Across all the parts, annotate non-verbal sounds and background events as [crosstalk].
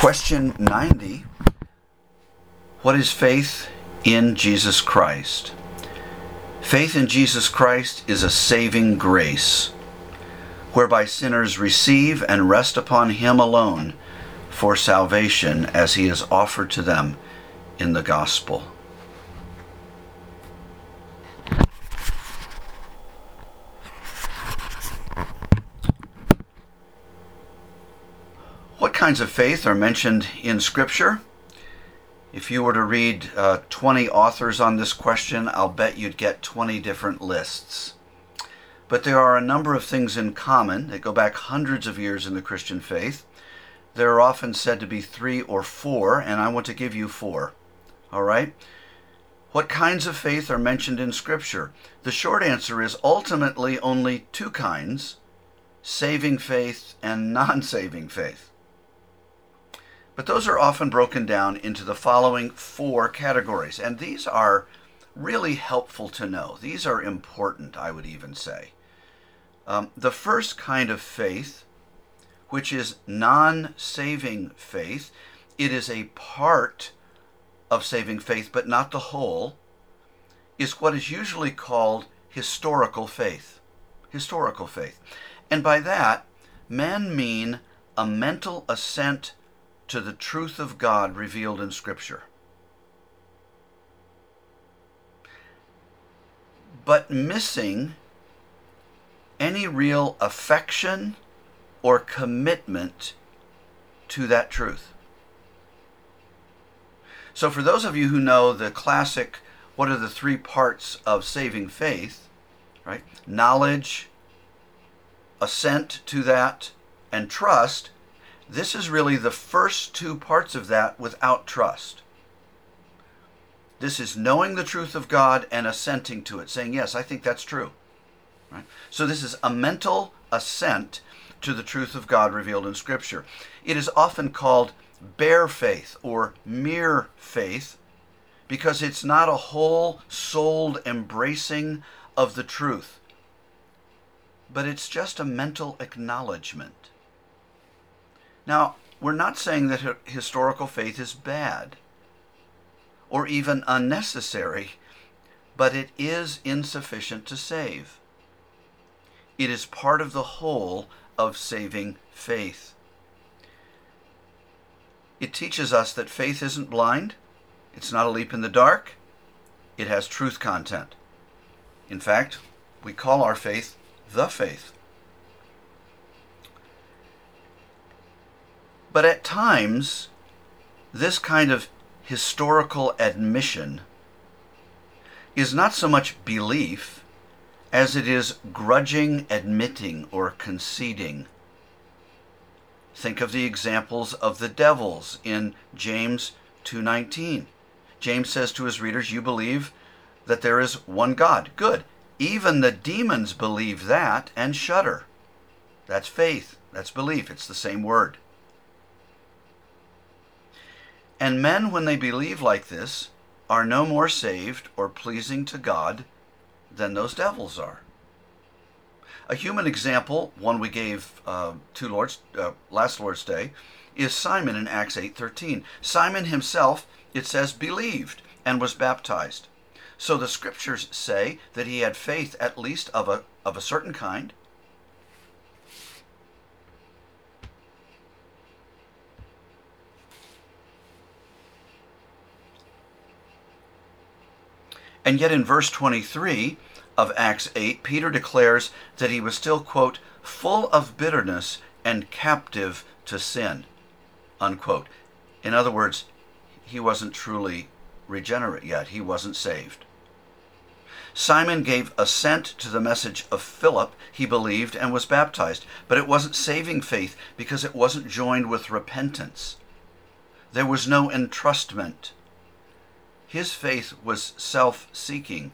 Question 90 What is faith in Jesus Christ? Faith in Jesus Christ is a saving grace whereby sinners receive and rest upon Him alone for salvation as He is offered to them in the gospel. Kinds of faith are mentioned in Scripture? If you were to read uh, 20 authors on this question, I'll bet you'd get 20 different lists. But there are a number of things in common that go back hundreds of years in the Christian faith. There are often said to be three or four, and I want to give you four. All right? What kinds of faith are mentioned in Scripture? The short answer is ultimately only two kinds saving faith and non saving faith. But those are often broken down into the following four categories, and these are really helpful to know. These are important, I would even say. Um, the first kind of faith, which is non saving faith, it is a part of saving faith, but not the whole, is what is usually called historical faith. Historical faith. And by that, men mean a mental assent to the truth of God revealed in Scripture. But missing any real affection or commitment to that truth. So, for those of you who know the classic, what are the three parts of saving faith, right? Knowledge, assent to that, and trust. This is really the first two parts of that without trust. This is knowing the truth of God and assenting to it, saying, Yes, I think that's true. Right? So, this is a mental assent to the truth of God revealed in Scripture. It is often called bare faith or mere faith because it's not a whole souled embracing of the truth, but it's just a mental acknowledgement. Now, we're not saying that historical faith is bad or even unnecessary, but it is insufficient to save. It is part of the whole of saving faith. It teaches us that faith isn't blind, it's not a leap in the dark, it has truth content. In fact, we call our faith the faith. But at times, this kind of historical admission is not so much belief as it is grudging admitting or conceding. Think of the examples of the devils in James 2:19. James says to his readers, "You believe that there is one God." Good. Even the demons believe that and shudder. That's faith. That's belief. It's the same word. And men, when they believe like this, are no more saved or pleasing to God than those devils are. A human example, one we gave uh, to Lord's uh, last Lord's Day, is Simon in Acts 8:13. Simon himself, it says, believed and was baptized. So the scriptures say that he had faith at least of a of a certain kind, And yet in verse 23 of Acts 8, Peter declares that he was still, quote, full of bitterness and captive to sin, unquote. In other words, he wasn't truly regenerate yet, he wasn't saved. Simon gave assent to the message of Philip, he believed and was baptized, but it wasn't saving faith because it wasn't joined with repentance. There was no entrustment. His faith was self seeking.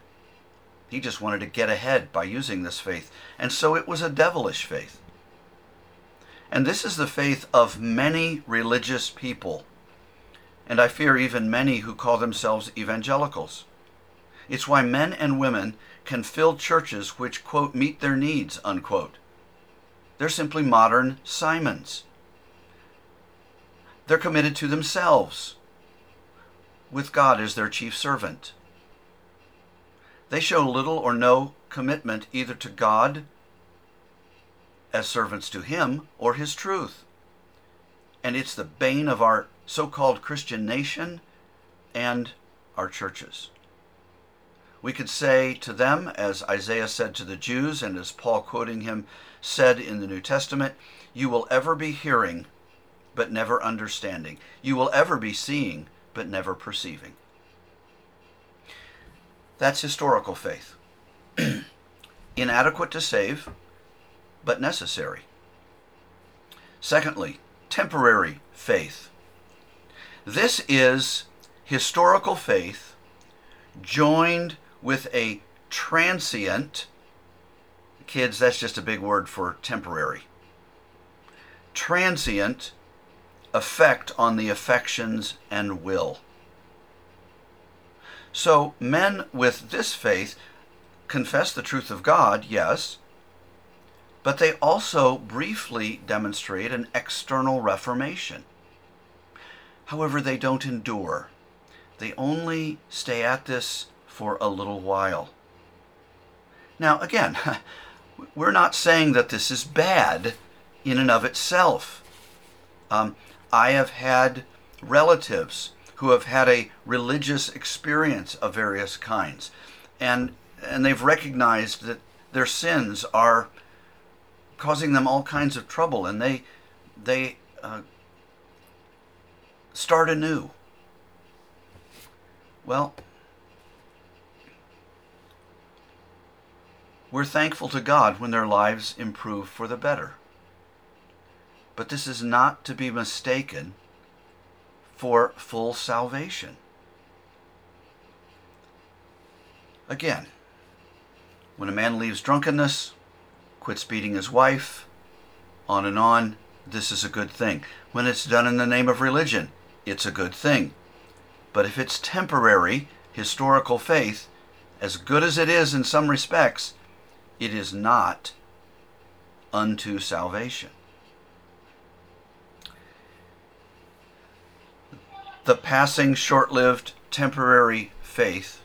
He just wanted to get ahead by using this faith, and so it was a devilish faith. And this is the faith of many religious people, and I fear even many who call themselves evangelicals. It's why men and women can fill churches which, quote, meet their needs, unquote. They're simply modern Simons. They're committed to themselves, with God as their chief servant. They show little or no commitment either to God as servants to Him or His truth. And it's the bane of our so called Christian nation and our churches. We could say to them, as Isaiah said to the Jews, and as Paul quoting him said in the New Testament, You will ever be hearing, but never understanding. You will ever be seeing, but never perceiving. That's historical faith. [clears throat] Inadequate to save, but necessary. Secondly, temporary faith. This is historical faith joined with a transient, kids, that's just a big word for temporary, transient effect on the affections and will. So, men with this faith confess the truth of God, yes, but they also briefly demonstrate an external reformation. However, they don't endure. They only stay at this for a little while. Now, again, [laughs] we're not saying that this is bad in and of itself. Um, I have had relatives who have had a religious experience of various kinds, and and they've recognized that their sins are causing them all kinds of trouble, and they they uh, start anew. Well, We're thankful to God when their lives improve for the better. But this is not to be mistaken for full salvation. Again, when a man leaves drunkenness, quits beating his wife, on and on, this is a good thing. When it's done in the name of religion, it's a good thing. But if it's temporary, historical faith, as good as it is in some respects, it is not unto salvation. The passing, short lived, temporary faith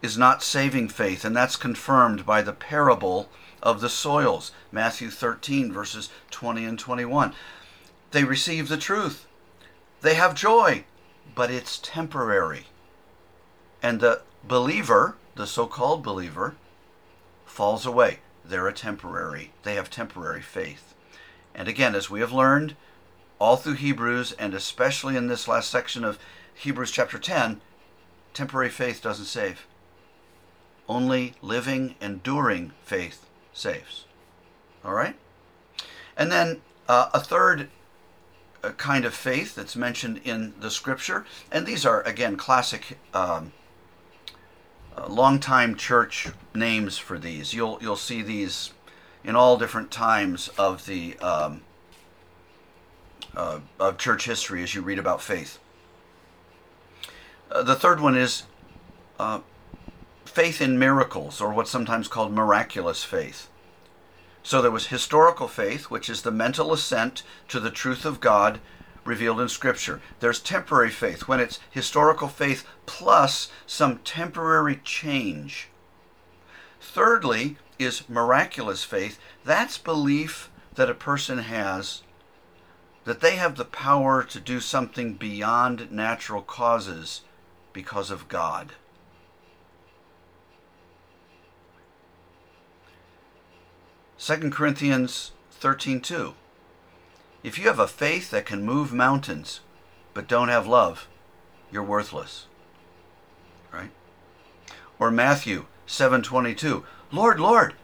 is not saving faith, and that's confirmed by the parable of the soils, Matthew 13, verses 20 and 21. They receive the truth, they have joy, but it's temporary. And the believer, the so called believer, falls away. They're a temporary, they have temporary faith. And again, as we have learned all through Hebrews, and especially in this last section of Hebrews chapter 10, temporary faith doesn't save. Only living, enduring faith saves. All right? And then uh, a third uh, kind of faith that's mentioned in the scripture, and these are, again, classic um, longtime church names for these. You'll you'll see these in all different times of the um, uh, of church history as you read about faith. Uh, the third one is uh, faith in miracles, or what's sometimes called miraculous faith. So there was historical faith, which is the mental assent to the truth of God revealed in Scripture. There's temporary faith, when it's historical faith plus some temporary change. Thirdly, is miraculous faith. That's belief that a person has that they have the power to do something beyond natural causes because of God. Second Corinthians 13:2 if you have a faith that can move mountains but don't have love, you're worthless. Right? Or Matthew 7:22, "Lord, Lord,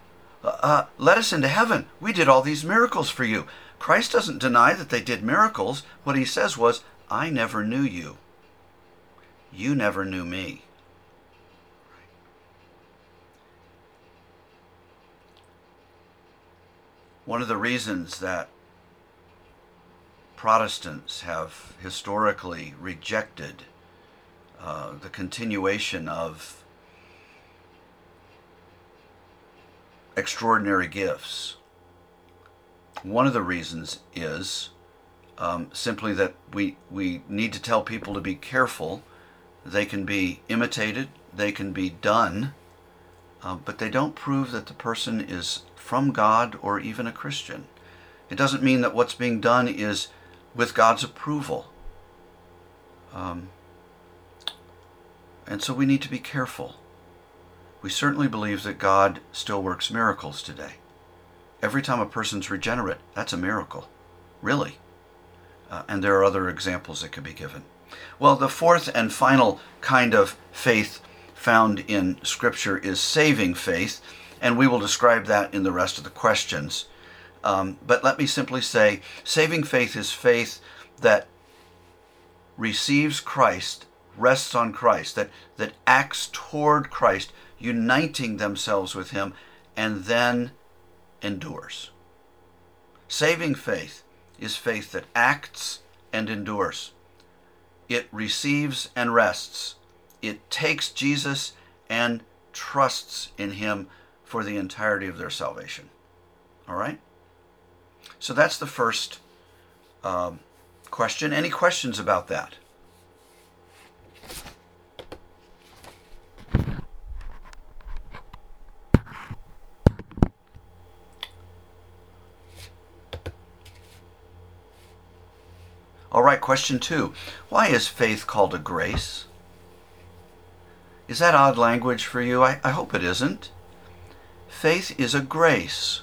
uh, uh, let us into heaven. We did all these miracles for you." Christ doesn't deny that they did miracles. What he says was, "I never knew you. You never knew me." One of the reasons that Protestants have historically rejected uh, the continuation of extraordinary gifts One of the reasons is um, simply that we, we need to tell people to be careful. They can be imitated, they can be done, uh, but they don't prove that the person is from God or even a Christian. It doesn't mean that what's being done is with God's approval. Um, and so we need to be careful. We certainly believe that God still works miracles today. Every time a person's regenerate, that's a miracle. Really. Uh, and there are other examples that could be given. Well, the fourth and final kind of faith found in Scripture is saving faith, and we will describe that in the rest of the questions. Um, but let me simply say saving faith is faith that receives Christ, rests on Christ, that, that acts toward Christ, uniting themselves with Him, and then endures. Saving faith is faith that acts and endures. It receives and rests. It takes Jesus and trusts in Him for the entirety of their salvation. All right? So that's the first um, question. Any questions about that? All right, question two. Why is faith called a grace? Is that odd language for you? I, I hope it isn't. Faith is a grace.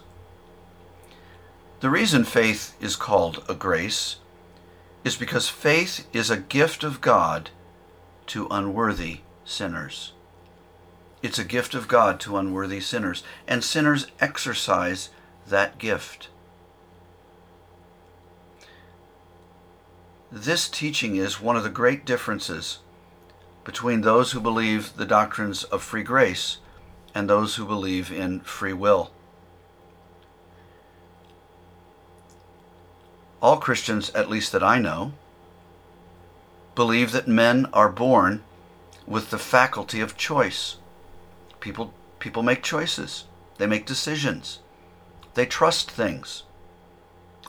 The reason faith is called a grace is because faith is a gift of God to unworthy sinners. It's a gift of God to unworthy sinners, and sinners exercise that gift. This teaching is one of the great differences between those who believe the doctrines of free grace and those who believe in free will. All Christians, at least that I know, believe that men are born with the faculty of choice. People, people make choices, they make decisions, they trust things,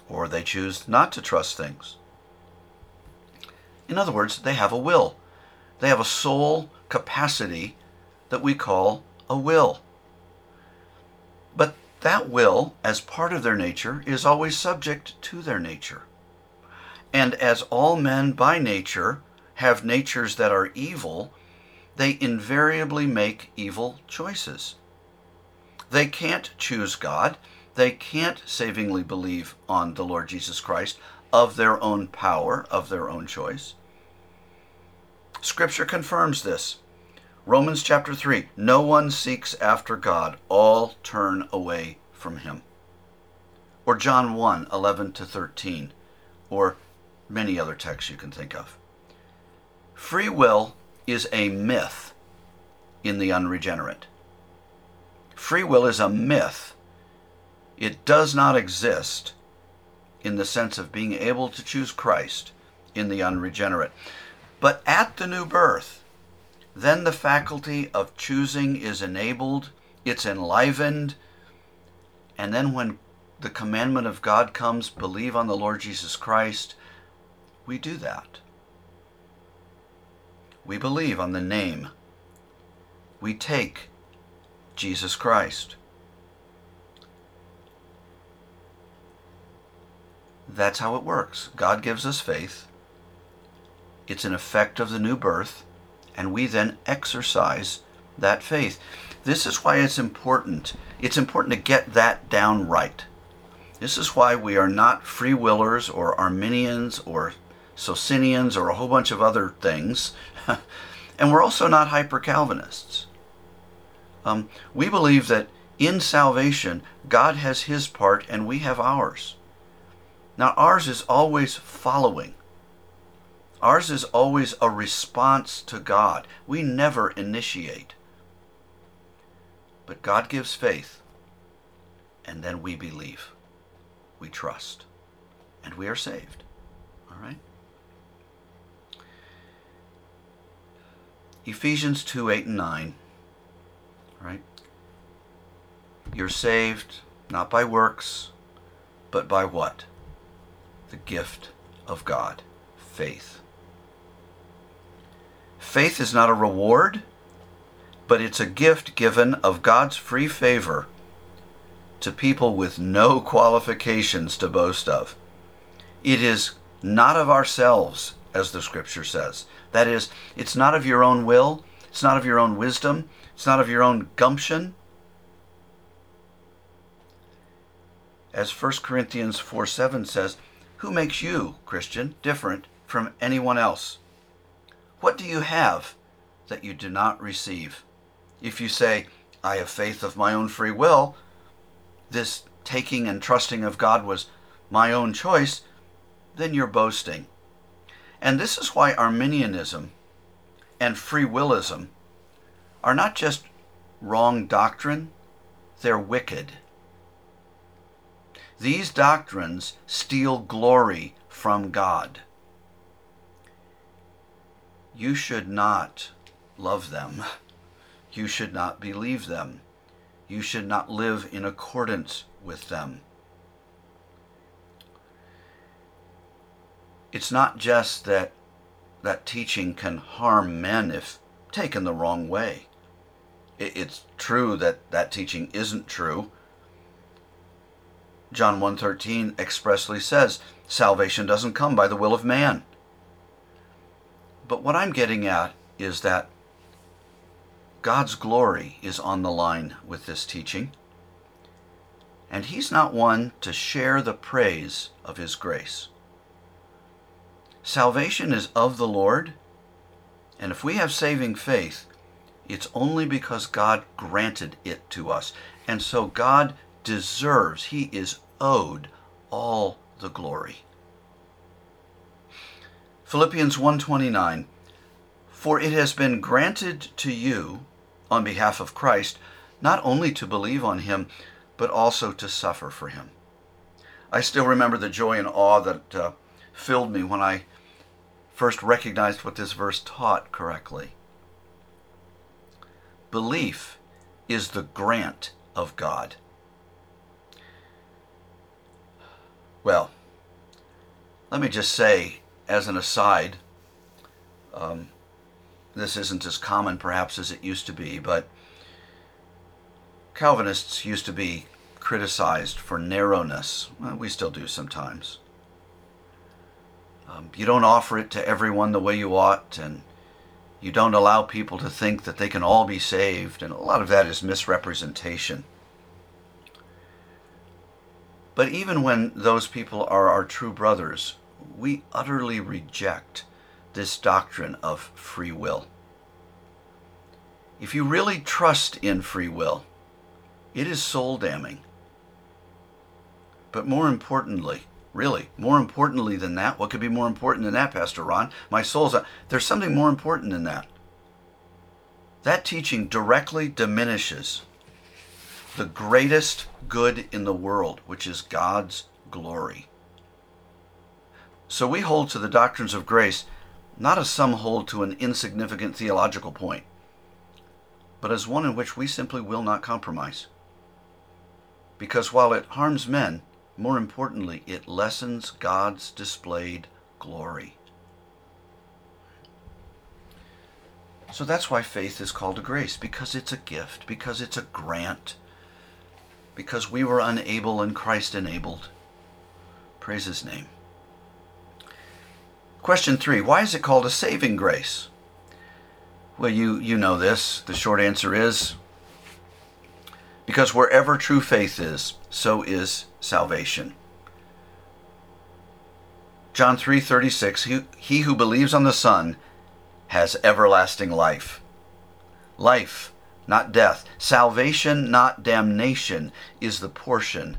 or they choose not to trust things. In other words, they have a will. They have a soul capacity that we call a will. But that will, as part of their nature, is always subject to their nature. And as all men by nature have natures that are evil, they invariably make evil choices. They can't choose God. They can't savingly believe on the Lord Jesus Christ of their own power, of their own choice. Scripture confirms this. Romans chapter 3 No one seeks after God, all turn away from him. Or John 1 11 to 13, or many other texts you can think of. Free will is a myth in the unregenerate. Free will is a myth. It does not exist in the sense of being able to choose Christ in the unregenerate. But at the new birth, then the faculty of choosing is enabled, it's enlivened, and then when the commandment of God comes, believe on the Lord Jesus Christ, we do that. We believe on the name. We take Jesus Christ. That's how it works. God gives us faith. It's an effect of the new birth, and we then exercise that faith. This is why it's important. It's important to get that down right. This is why we are not free willers or Arminians or Socinians or a whole bunch of other things. [laughs] and we're also not hyper Calvinists. Um, we believe that in salvation, God has his part and we have ours. Now, ours is always following. Ours is always a response to God. We never initiate. But God gives faith, and then we believe. We trust, and we are saved. All right? Ephesians 2 8 and 9. All right? You're saved not by works, but by what? The gift of God, faith. Faith is not a reward, but it's a gift given of God's free favor to people with no qualifications to boast of. It is not of ourselves, as the scripture says. That is, it's not of your own will, it's not of your own wisdom, it's not of your own gumption. As 1 Corinthians 4 7 says, Who makes you, Christian, different from anyone else? What do you have that you do not receive? If you say, I have faith of my own free will, this taking and trusting of God was my own choice, then you're boasting. And this is why Arminianism and free willism are not just wrong doctrine, they're wicked. These doctrines steal glory from God you should not love them. You should not believe them. You should not live in accordance with them. It's not just that that teaching can harm men if taken the wrong way. It's true that that teaching isn't true. John 1:13 expressly says, salvation doesn't come by the will of man. But what I'm getting at is that God's glory is on the line with this teaching, and He's not one to share the praise of His grace. Salvation is of the Lord, and if we have saving faith, it's only because God granted it to us. And so God deserves, He is owed all the glory. Philippians 1:29 For it has been granted to you on behalf of Christ not only to believe on him but also to suffer for him. I still remember the joy and awe that uh, filled me when I first recognized what this verse taught correctly. Belief is the grant of God. Well, let me just say as an aside, um, this isn't as common perhaps as it used to be, but Calvinists used to be criticized for narrowness. Well, we still do sometimes. Um, you don't offer it to everyone the way you ought, and you don't allow people to think that they can all be saved, and a lot of that is misrepresentation. But even when those people are our true brothers, we utterly reject this doctrine of free will. If you really trust in free will, it is soul damning. But more importantly, really, more importantly than that, what could be more important than that, Pastor Ron? My soul's. A, there's something more important than that. That teaching directly diminishes the greatest good in the world, which is God's glory. So we hold to the doctrines of grace not as some hold to an insignificant theological point, but as one in which we simply will not compromise. Because while it harms men, more importantly, it lessens God's displayed glory. So that's why faith is called a grace, because it's a gift, because it's a grant, because we were unable and Christ enabled. Praise his name. Question three Why is it called a saving grace? Well, you, you know this. The short answer is because wherever true faith is, so is salvation. John 3:36 he, he who believes on the Son has everlasting life. Life, not death. Salvation, not damnation, is the portion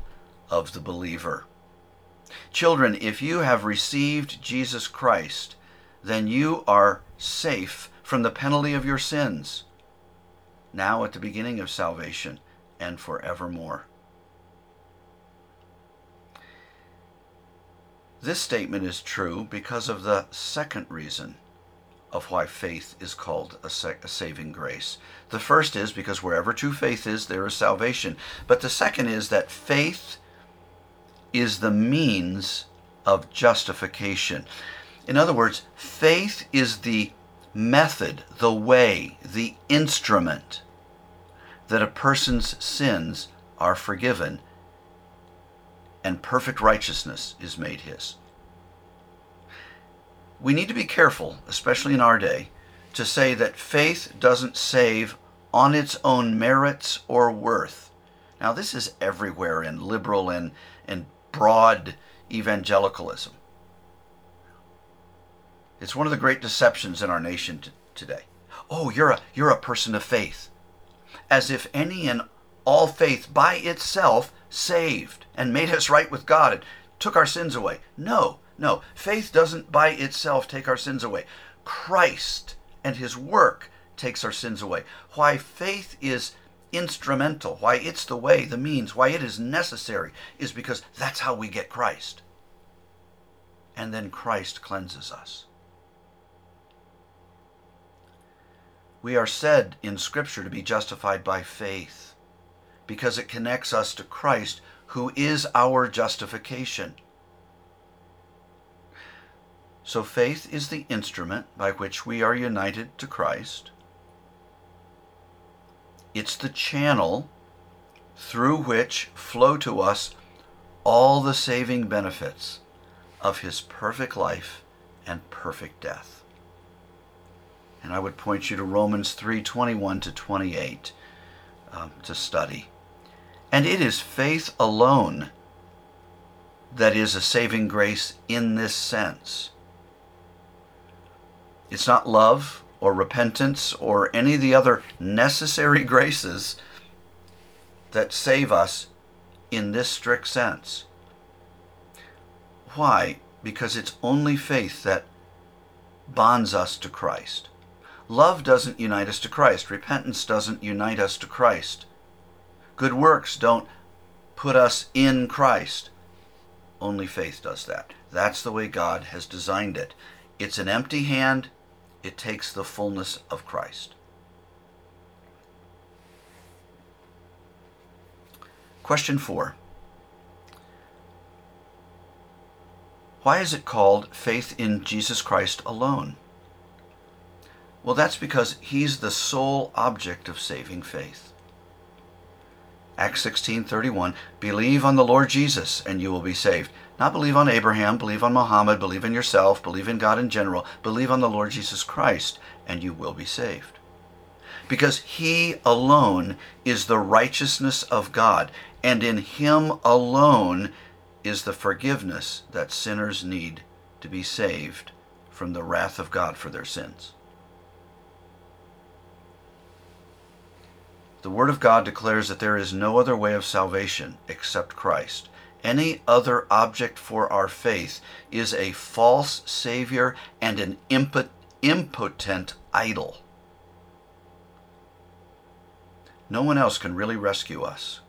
of the believer. Children, if you have received Jesus Christ, then you are safe from the penalty of your sins, now at the beginning of salvation and forevermore. This statement is true because of the second reason of why faith is called a, sa- a, saving grace. The first is because wherever true faith is, there is salvation. But the second is that faith is the means of justification. In other words, faith is the method, the way, the instrument that a person's sins are forgiven and perfect righteousness is made his. We need to be careful, especially in our day, to say that faith doesn't save on its own merits or worth. Now, this is everywhere in liberal and, and broad evangelicalism. It's one of the great deceptions in our nation t- today. Oh, you're a, you're a person of faith. As if any and all faith by itself saved and made us right with God and took our sins away. No, no. Faith doesn't by itself take our sins away. Christ and his work takes our sins away. Why faith is instrumental, why it's the way, the means, why it is necessary, is because that's how we get Christ. And then Christ cleanses us. We are said in Scripture to be justified by faith because it connects us to Christ, who is our justification. So faith is the instrument by which we are united to Christ. It's the channel through which flow to us all the saving benefits of his perfect life and perfect death. And I would point you to Romans 3:21 to 28 um, to study. And it is faith alone that is a saving grace in this sense. It's not love or repentance or any of the other necessary graces that save us in this strict sense. Why? Because it's only faith that bonds us to Christ. Love doesn't unite us to Christ. Repentance doesn't unite us to Christ. Good works don't put us in Christ. Only faith does that. That's the way God has designed it. It's an empty hand, it takes the fullness of Christ. Question four Why is it called faith in Jesus Christ alone? Well, that's because he's the sole object of saving faith. Acts 16:31 Believe on the Lord Jesus and you will be saved. Not believe on Abraham, believe on Muhammad, believe in yourself, believe in God in general, believe on the Lord Jesus Christ and you will be saved. Because he alone is the righteousness of God and in him alone is the forgiveness that sinners need to be saved from the wrath of God for their sins. The Word of God declares that there is no other way of salvation except Christ. Any other object for our faith is a false Savior and an impotent idol. No one else can really rescue us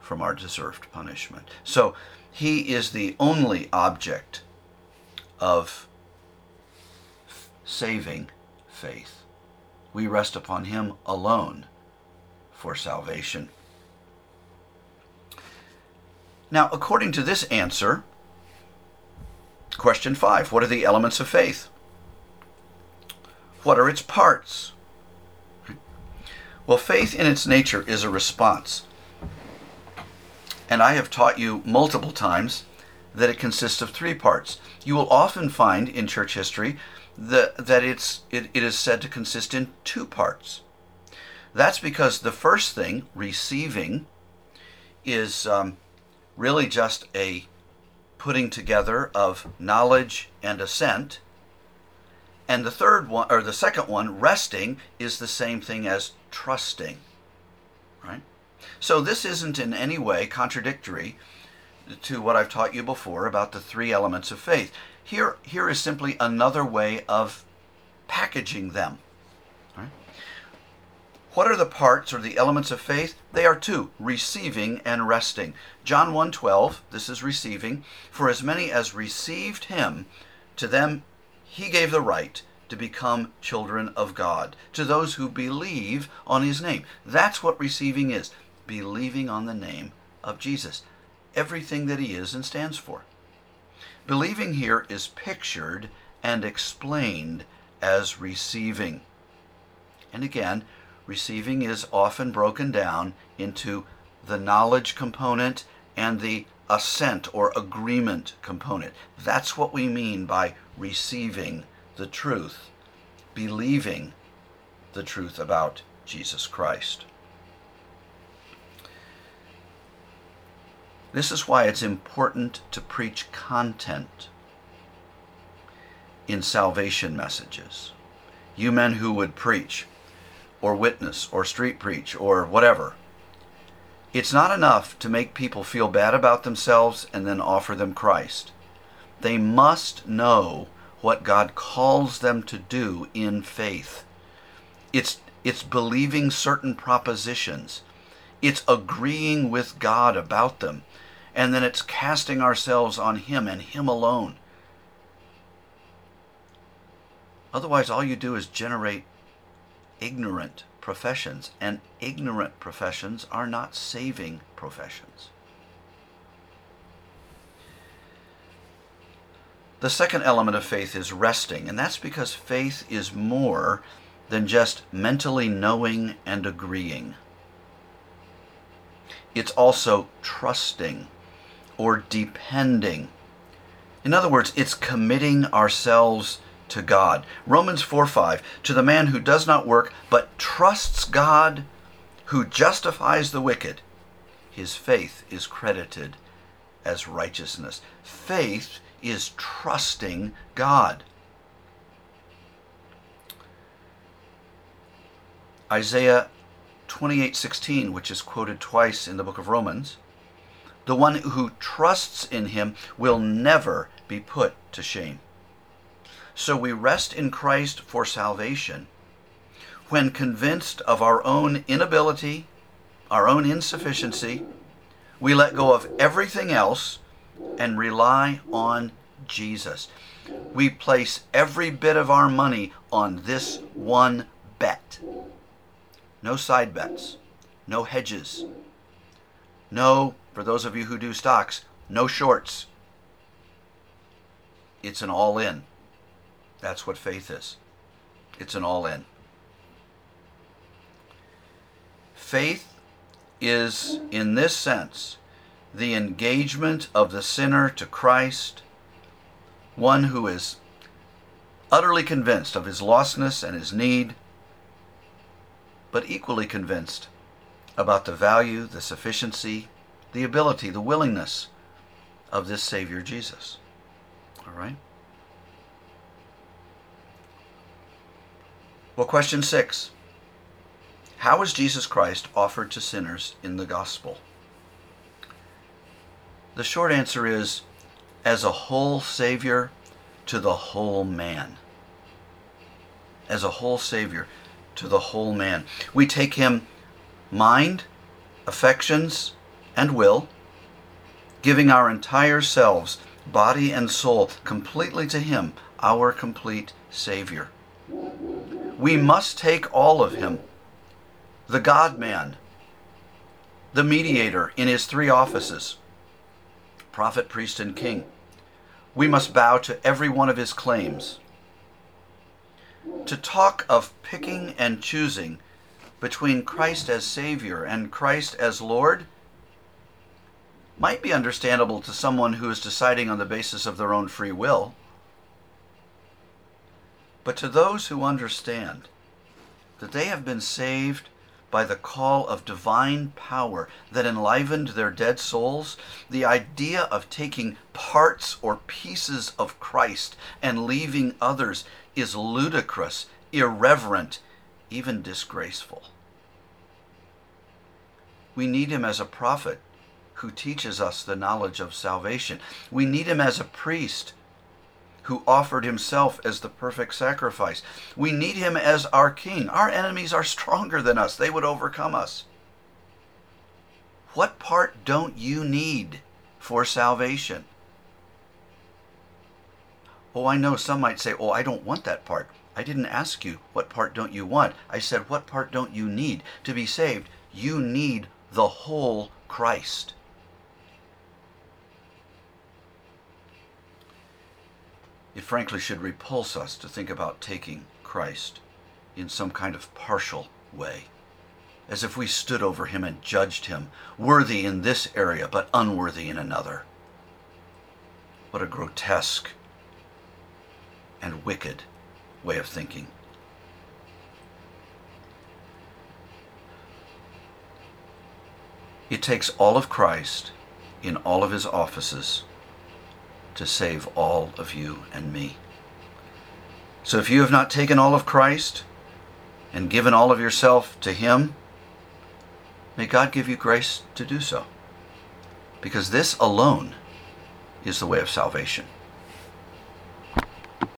from our deserved punishment. So, He is the only object of saving faith. We rest upon Him alone for salvation. Now, according to this answer, question five what are the elements of faith? What are its parts? Well, faith in its nature is a response. And I have taught you multiple times that it consists of three parts. You will often find in church history that, that it's, it, it is said to consist in two parts. That's because the first thing, receiving, is um, really just a putting together of knowledge and assent. And the third one, or the second one, resting, is the same thing as trusting. Right? So this isn't in any way contradictory to what I've taught you before about the three elements of faith. Here, here is simply another way of packaging them. What are the parts or the elements of faith? They are two, receiving and resting. John 1:12, this is receiving, for as many as received him, to them he gave the right to become children of God, to those who believe on his name. That's what receiving is, believing on the name of Jesus. everything that he is and stands for. Believing here is pictured and explained as receiving. And again, receiving is often broken down into the knowledge component and the assent or agreement component. That's what we mean by receiving the truth, believing the truth about Jesus Christ. This is why it's important to preach content in salvation messages. You men who would preach, or witness, or street preach, or whatever, it's not enough to make people feel bad about themselves and then offer them Christ. They must know what God calls them to do in faith. It's, it's believing certain propositions. It's agreeing with God about them. And then it's casting ourselves on Him and Him alone. Otherwise, all you do is generate ignorant professions, and ignorant professions are not saving professions. The second element of faith is resting, and that's because faith is more than just mentally knowing and agreeing. It's also trusting or depending. In other words, it's committing ourselves to God. Romans 4 5, to the man who does not work, but trusts God, who justifies the wicked, his faith is credited as righteousness. Faith is trusting God. Isaiah 28:16, which is quoted twice in the book of Romans, the one who trusts in him will never be put to shame. So we rest in Christ for salvation. When convinced of our own inability, our own insufficiency, we let go of everything else and rely on Jesus. We place every bit of our money on this one bet. No side bets, no hedges, no, for those of you who do stocks, no shorts. It's an all in. That's what faith is it's an all in. Faith is, in this sense, the engagement of the sinner to Christ, one who is utterly convinced of his lostness and his need, but equally convinced about the value, the sufficiency, the ability, the willingness of this Savior Jesus. All right? Well, question six How is Jesus Christ offered to sinners in the gospel? The short answer is as a whole Savior to the whole man. As a whole Savior to the whole man. We take him mind, affections, and will, giving our entire selves, body and soul, completely to him, our complete Savior we must take all of him the God man, the mediator in his three offices prophet, priest, and king. We must bow to every one of his claims. To talk of picking and choosing between Christ as Savior and Christ as Lord might be understandable to someone who is deciding on the basis of their own free will. But to those who understand that they have been saved by the call of divine power that enlivened their dead souls, the idea of taking parts or pieces of Christ and leaving others is ludicrous, irreverent, even disgraceful. We need him as a prophet who teaches us the knowledge of salvation. We need him as a priest who offered himself as the perfect sacrifice. We need him as our king. Our enemies are stronger than us, they would overcome us. What part don't you need for salvation? Oh, I know some might say, Oh, I don't want that part. I didn't ask you, What part don't you want? I said, What part don't you need? To be saved, you need the whole Christ. It frankly should repulse us to think about taking Christ in some kind of partial way, as if we stood over him and judged him, worthy in this area but unworthy in another. What a grotesque and wicked way of thinking. It takes all of Christ in all of his offices to save all of you and me. So if you have not taken all of Christ and given all of yourself to him, may God give you grace to do so. Because this alone is the way of salvation.